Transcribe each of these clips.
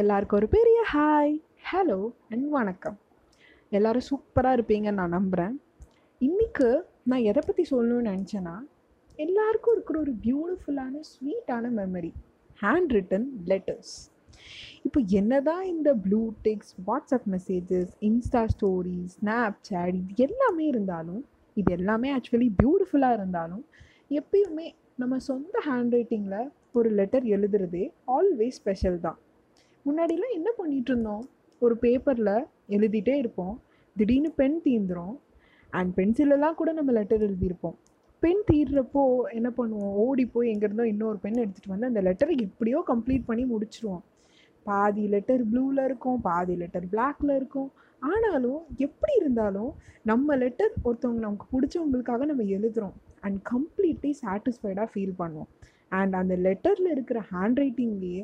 எல்லாருக்கும் ஒரு பெரிய ஹாய். ஹலோ அண்ட் வணக்கம். எல்லோரும் சூப்பராக இருப்பீங்கன்னு நான் நம்புகிறேன் இன்றைக்கு நான் எதை பற்றி சொல்லணும்னு நினச்சேன்னா எல்லாருக்கும் இருக்கிற ஒரு பியூட்டிஃபுல்லான ஸ்வீட்டான மெமரி ஹேண்ட் ரிட்டன் லெட்டர்ஸ் இப்போ என்னதான் இந்த blue ticks WhatsApp messages Insta stories Snapchat இது எல்லாமே இருந்தாலும் இது எல்லாமே ஆக்சுவலி பியூட்டிஃபுல்லாக இருந்தாலும் எப்பயுமே நம்ம சொந்த ஹேண்ட் ரைட்டிங்கில் ஒரு லெட்டர் எழுதுறதே ஆல்வேஸ் ஸ்பெஷல் தான். முன்னாடிலாம் என்ன பண்ணிகிட்டு இருந்தோம் ஒரு பேப்பரில் எழுதிட்டே இருப்போம். திடீர்னு பென் தீந்துரும். அண்ட் பென்சிலெல்லாம் கூட நம்ம லெட்டர் எழுதியிருப்போம். பென் தீர்றப்போ என்ன பண்ணுவோம்? ஓடி போய் எங்கேருந்தோ இன்னொரு பென் எடுத்துகிட்டு வந்து அந்த லெட்டரை எப்படியோ கம்ப்ளீட் பண்ணி முடிச்சிருவோம். பாதி லெட்டர் ப்ளூவில் இருக்கும் பாதி லெட்டர் பிளாக்ல இருக்கும். ஆனாலும் எப்படி இருந்தாலும் நம்ம லெட்டர் ஒருத்தவங்க நமக்கு பிடிச்சவங்களுக்காக நம்ம எழுதுகிறோம் அண்ட் கம்ப்ளீட்லி சாட்டிஸ்ஃபைடாக ஃபீல் பண்ணுவோம். அண்ட் அந்த லெட்டரில் இருக்கிற ஹேண்ட் ரைட்டிங்லேயே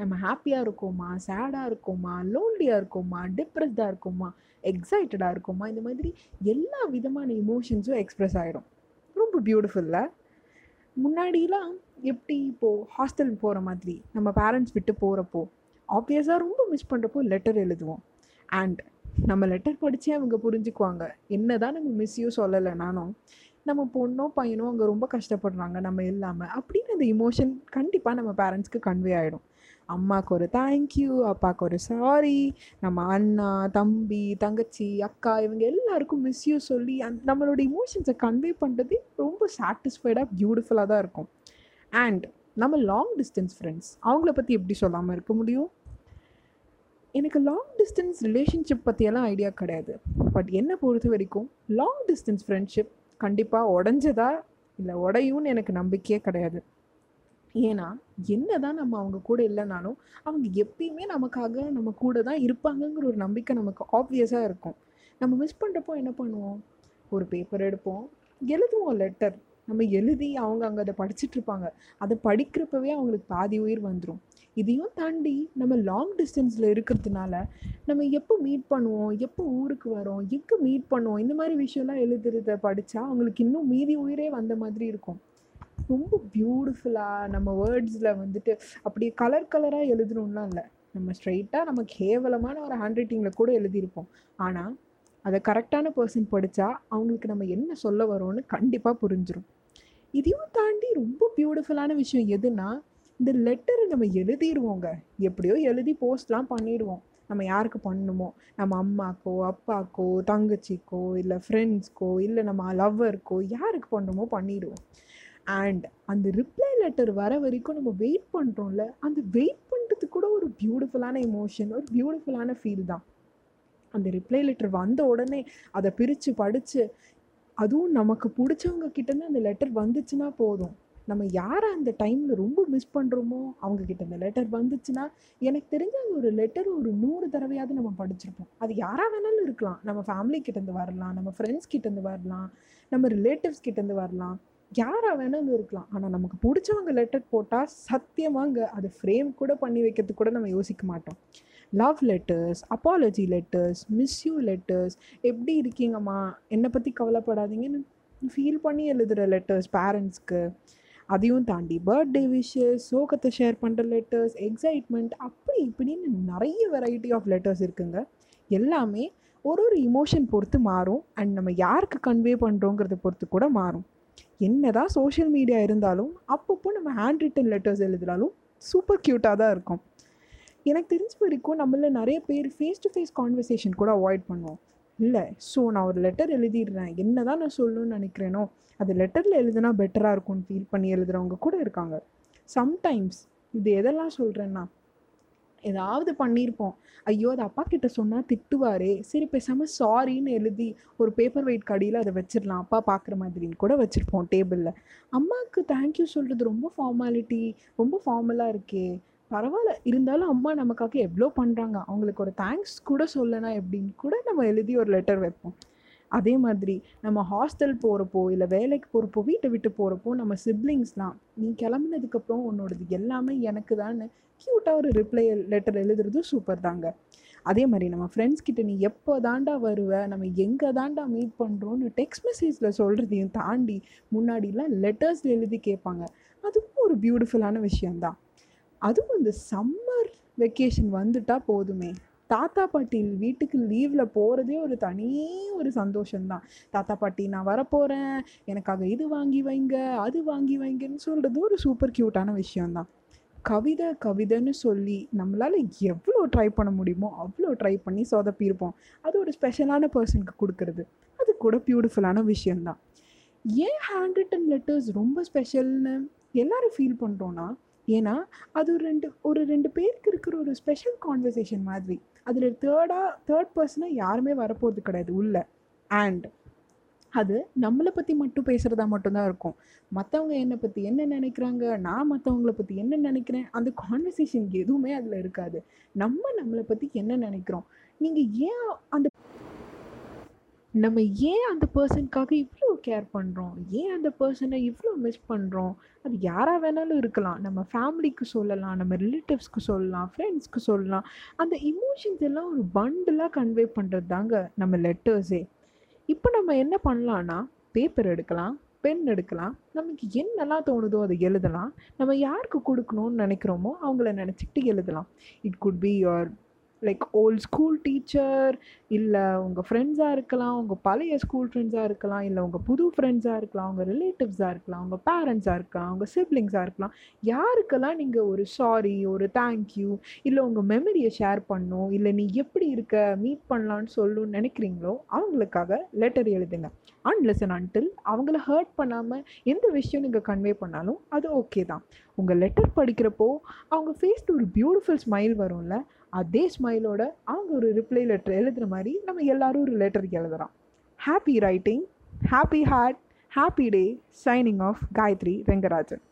நம்ம ஹாப்பியாக இருக்கோமா சேடாக இருக்கோமா லோன்லியாக இருக்கோமா டிப்ரெஸ்டாக இருக்கோமா எக்ஸைட்டடாக இருக்கோமா இந்த மாதிரி எல்லா விதமான இமோஷன்ஸும் எக்ஸ்ப்ரெஸ் ஆகிடும் ரொம்ப பியூட்டிஃபுல்ல முன்னாடிலாம் எப்படி இப்போது ஹாஸ்டல் போகிற மாதிரி நம்ம பேரண்ட்ஸ் விட்டு போகிறப்போ ஆப்வியஸாக ரொம்ப மிஸ் பண்ணுறப்போ லெட்டர் எழுதுவோம். அண்ட் நம்ம லெட்டர் படித்தே அவங்க புரிஞ்சுக்குவாங்க. என்ன தான் நம்ம மிஸ்யூ சொல்லலைனாலும் நம்ம பொண்ணோ பையனோ அங்கே ரொம்ப கஷ்டப்படுறாங்க நம்ம இல்லாமல் அப்படின்னு அந்த இமோஷன் கண்டிப்பாக நம்ம பேரண்ட்ஸ்க்கு கன்வே ஆகிடும் அம்மாவுக்கு ஒரு தேங்க்யூ அப்பாவுக்கு ஒரு சாரி நம்ம அண்ணா தம்பி தங்கச்சி அக்கா இவங்க எல்லாருக்கும் மிஸ்யூ சொல்லி அந் நம்மளோட இமோஷன்ஸை கன்வே பண்ணுறது ரொம்ப சாட்டிஸ்ஃபைடாக பியூட்டிஃபுல்லாக தான் இருக்கும். அண்ட் நம்ம லாங் டிஸ்டன்ஸ் ஃப்ரெண்ட்ஸ் அவங்கள பற்றி எப்படி சொல்லாமல் இருக்க முடியும்? எனக்கு லாங் டிஸ்டன்ஸ் ரிலேஷன்ஷிப் பற்றியெல்லாம் ஐடியா கிடையாது. பட் என்னை பொறுத்த வரைக்கும் லாங் டிஸ்டன்ஸ் ஃப்ரெண்ட்ஷிப் கண்டிப்பாக உடஞ்சதா இல்லை உடையும்னு எனக்கு நம்பிக்கையே கிடையாது. ஏன்னா என்ன தான் நம்ம அவங்க கூட இல்லைனாலும் அவங்க எப்பயுமே நமக்காக நம்ம கூட தான் இருப்பாங்கங்கிற ஒரு நம்பிக்கை நமக்கு ஆப்வியஸாக இருக்கும். நம்ம மிஸ் பண்ணுறப்போ என்ன பண்ணுவோம்? ஒரு பேப்பர் எடுப்போம். எழுதுவோம் லெட்டர் நம்ம எழுதி அவங்க அங்கே அதை படிச்சுட்ருப்பாங்க அதை படிக்கிறப்பவே அவங்களுக்கு பாதி உயிர் வந்துடும் இதையும் தாண்டி நம்ம லாங் டிஸ்டன்ஸில் இருக்கிறதுனால நம்ம எப்போ மீட் பண்ணுவோம்? எப்போ ஊருக்கு வரோம்? எங்கே மீட் பண்ணுவோம்? இந்த மாதிரி விஷயம்லாம் எழுதுறத படித்தா அவங்களுக்கு இன்னும் மீதி உயிரே வந்த மாதிரி இருக்கும். ரொம்ப பியூட்டிஃபுல்லாக நம்ம வேர்ட்ஸில் வந்துட்டு அப்படியே கலர் கலராக எழுதணும்லாம் இல்லை. நம்ம ஸ்ட்ரைட்டாக நம்ம கேவலமான ஒரு ஹேண்ட் ரைட்டிங்கில் கூட எழுதியிருப்போம். ஆனால் அதை கரெக்டான பர்சன் படித்தா அவங்களுக்கு நம்ம என்ன சொல்ல வரோன்னு கண்டிப்பாக புரிஞ்சிடும் இதையும் தாண்டி ரொம்ப பியூட்டிஃபுல்லான விஷயம் எதுனா இந்த லெட்டரை நம்ம எழுதிடுவோங்க எப்படியோ எழுதி போஸ்ட்லாம் பண்ணிடுவோம். நம்ம யாருக்கு பண்ணணுமோ நம்ம அம்மாக்கோ அப்பாக்கோ தங்கச்சிக்கோ இல்லை ஃப்ரெண்ட்ஸ்க்கோ இல்லை நம்ம லவ்வருக்கோ யாருக்கு பண்ணணுமோ பண்ணிடுவோம். அண்ட் அந்த ரிப்ளை லெட்டர் வர வரைக்கும் நம்ம வெயிட் பண்ணுறோம்ல அந்த வெயிட் பண்ணுறது கூட ஒரு பியூட்டிஃபுல்லான எமோஷன் ஒரு பியூட்டிஃபுல்லான ஃபீல் தான். அந்த ரிப்ளை லெட்டர் வந்த உடனே அதை பிரித்து படித்து அதுவும் நமக்கு பிடிச்சவங்க கிட்டேருந்து அந்த லெட்டர் வந்துச்சுன்னா போதும். நம்ம யாரை அந்த டைமில் ரொம்ப மிஸ் பண்ணுறோமோ அவங்கக்கிட்ட அந்த லெட்டர் வந்துச்சுன்னா எனக்கு தெரிஞ்ச அந்த ஒரு லெட்டர் ஒரு நூறு தடவையாவது நம்ம படிச்சிருப்போம். அது யாராக வேணாலும் இருக்கலாம். நம்ம ஃபேமிலி கிட்டேருந்து வரலாம் நம்ம ஃப்ரெண்ட்ஸ் கிட்டேருந்து வரலாம் நம்ம ரிலேட்டிவ்ஸ் கிட்டேருந்து வரலாம். யாராக வேணாலும் இருக்கலாம். ஆனால் நமக்கு பிடிச்சவங்க லெட்டர் போட்டால் சத்தியமாங்க அது ஃப்ரேம் கூட பண்ணி வைக்கிறதுக்கு கூட நம்ம யோசிக்க மாட்டோம். Love letters apology letters miss you letters எப்படி இருக்கீங்கம்மா? என்னை பற்றி கவலைப்படாதீங்கன்னு ஃபீல் பண்ணி எழுதுகிற லெட்டர்ஸ் பேரண்ட்ஸ்க்கு அதையும் தாண்டி பர்த்டே விஷஸ் சோகத்தை ஷேர் பண்ணுற லெட்டர்ஸ் எக்ஸைட்மெண்ட் அப்படி இப்படின்னு நிறைய வெரைட்டி ஆஃப் லெட்டர்ஸ் இருக்குங்க. எல்லாமே ஒரு ஒரு இமோஷன் பொறுத்து மாறும். அண்ட் நம்ம யாருக்கு கன்வே பண்ணுறோங்கிறத பொறுத்து கூட மாறும். என்னதான் சோஷியல் மீடியா இருந்தாலும் அப்பப்போ நம்ம ஹேண்ட் ரிட்டன் லெட்டர்ஸ் எழுதினாலும் சூப்பர் க்யூட்டாக தான் இருக்கும். எனக்கு தெரிஞ்ச வரைக்கும் நம்மள நிறைய பேர் ஃபேஸ் டு ஃபேஸ் கான்வர்சேஷன் கூட அவாய்ட் பண்ணுவோம். இல்லை ஸோ நான் ஒரு லெட்டர் எழுதிடுறேன். என்ன தான் நான் சொல்லணும்னு நினைக்கிறேனோ அது லெட்டரில் எழுதுனா பெட்டராக இருக்கும்னு ஃபீல் பண்ணி எழுதுகிறவங்க கூட இருக்காங்க. சம்டைம்ஸ் இது எதெல்லாம் சொல்கிறேன்னா ஏதாவது பண்ணியிருப்போம். ஐயோ அது அப்பா கிட்ட சொன்னால் திட்டுவாரே. சரி பேசாமல் சாரின்னு எழுதி ஒரு பேப்பர் வெயிட் கடியில் அதை வச்சிடலாம். அப்பா பார்க்குற மாதிரின்னு கூட வச்சுருப்போம் டேபிளில் அம்மாவுக்கு தேங்க்யூ சொல்கிறது ரொம்ப ஃபார்மாலிட்டி ரொம்ப ஃபார்மலாக இருக்கே. பரவாயில்ல. இருந்தாலும் அம்மா நமக்காக எவ்வளோ பண்ணுறாங்க அவங்களுக்கு ஒரு தேங்க்ஸ் கூட சொல்லனா எப்படின்னு கூட நம்ம எழுதி ஒரு லெட்டர் வைப்போம். அதே மாதிரி நம்ம ஹாஸ்டல் போகிறப்போ இல்லை வேலைக்கு போகிறப்போ வீட்டை விட்டு போகிறப்போ நம்ம சிப்ளிங்ஸ்லாம் நீ கிளம்புனதுக்கப்புறம் உன்னோடது எல்லாமே எனக்கு தான் க்யூட்டாக ஒரு ரிப்ளை லெட்டர் எழுதுறதும் சூப்பர் தாங்க. அதே மாதிரி நம்ம ஃப்ரெண்ட்ஸ் கிட்ட நீ எப்போ தாண்டா வருவ நம்ம எங்கே தாண்டா மீட் பண்ணுறோன்னு டெக்ஸ்ட் மெசேஜில் சொல்கிறதையும் தாண்டி முன்னாடிலாம் லெட்டர்ஸில் எழுதி கேட்பாங்க. அதுவும் ஒரு பியூட்டிஃபுல்லான விஷயந்தான் அதுவும் இந்த சம்மர் வெக்கேஷன் வந்துட்டால் போதுமே. தாத்தா பாட்டி வீட்டுக்கு லீவில் போகிறதே ஒரு தனி ஒரு சந்தோஷம்தான். தாத்தா பாட்டி நான் வரப்போகிறேன் எனக்காக இது வாங்கி வைங்க அது வாங்கி வைங்கன்னு சொல்கிறது ஒரு சூப்பர் க்யூட்டான விஷயந்தான் கவிதை கவிதைன்னு சொல்லி நம்மளால் எவ்வளோ ட்ரை பண்ண முடியுமோ அவ்வளோ ட்ரை பண்ணி சொதப்பியிருப்போம். அது ஒரு ஸ்பெஷலான பர்சனுக்கு கொடுக்கறது. அது கூட பியூட்டிஃபுல்லான விஷயந்தான் ஏன் ஹேண்ட் ரிட்டன் லெட்டர்ஸ் ரொம்ப ஸ்பெஷல்னு எல்லோரும் ஃபீல் பண்ணுறோன்னா ஏன்னா அது ஒரு ரெண்டு ஒரு ரெண்டு பேருக்கு இருக்கிற ஒரு ஸ்பெஷல் கான்வர்சேஷன் மாதிரி. அதில் தேர்டாக தேர்ட் பர்சனாக யாருமே வரப்போகிறது கிடையாது உள்ளே. அண்ட் அது நம்மளை பற்றி மட்டும் பேசுகிறதா மட்டும்தான் இருக்கும். மற்றவங்க என்னை பற்றி என்ன நினைக்கிறாங்க நான் மற்றவங்கள பற்றி என்ன நினைக்கிறேன் அந்த கான்வர்சேஷன் எதுவுமே அதில் இருக்காது. நம்ம நம்மளை பற்றி என்ன நினைக்கிறோம்? நீங்கள் ஏன் அந்த நம்ம ஏன் அந்த பர்சனுக்காக இவ்வளோ கேர் பண்ணுறோம் ஏன் அந்த பர்சனை இவ்வளோ மிஸ் பண்ணுறோம் அது யாராக வேணாலும் இருக்கலாம். நம்ம ஃபேமிலிக்கு சொல்லலாம் நம்ம ரிலேட்டிவ்ஸ்க்கு சொல்லலாம் ஃப்ரெண்ட்ஸ்க்கு சொல்லலாம். அந்த இமோஷன்ஸ் எல்லாம் ஒரு பண்டிலாக கன்வே பண்ணுறது தாங்க நம்ம லெட்டர்ஸே இப்போ நம்ம என்ன பண்ணலான்னா பேப்பர் எடுக்கலாம் பென் எடுக்கலாம். நமக்கு என்னெல்லாம் தோணுதோ அதை எழுதலாம். நம்ம யாருக்கு கொடுக்கணும்னு நினைக்கிறோமோ அவங்கள நினச்சிக்கிட்டு எழுதலாம். It could be your like old school teacher இல்லை உங்கள் ஃப்ரெண்ட்ஸாக இருக்கலாம் உங்கள் பழைய ஸ்கூல் ஃப்ரெண்ட்ஸாக இருக்கலாம் இல்லை உங்கள் புது ஃப்ரெண்ட்ஸாக இருக்கலாம் உங்கள் ரிலேட்டிவ்ஸாக இருக்கலாம் உங்கள் பேரண்ட்ஸாக இருக்கலாம் உங்கள் சிப்ளிங்ஸாக இருக்கலாம். யாருக்கெல்லாம் நீங்கள் ஒரு சாரி ஒரு தேங்க்யூ இல்லை உங்கள் மெமரியை ஷேர் பண்ணும் இல்லை நீ எப்படி இருக்க மீட் பண்ணலான்னு சொல்லணும்னு நினைக்கிறீங்களோ அவங்களுக்காக லெட்டர் எழுதுங்க. அன்லெஸ் அண்ட் அன்டில் அவங்கள ஹர்ட் பண்ணாமல் எந்த விஷயம் நீங்கள் கன்வே பண்ணாலும் அது ஓகே தான். உங்கள் லெட்டர் படிக்கிறப்போ அவங்க ஃபேஸ்டு ஒரு பியூட்டிஃபுல் ஸ்மைல் வரும்ல அதே ஸ்மைலோட அவங்க ஒரு ரிப்ளை லெட்டர் எழுதுகிற மாதிரி நம்ம எல்லாரும் ஒரு லெட்டருக்கு எழுதுகிறோம் happy writing happy heart happy day signing off Gayathri Rengarajan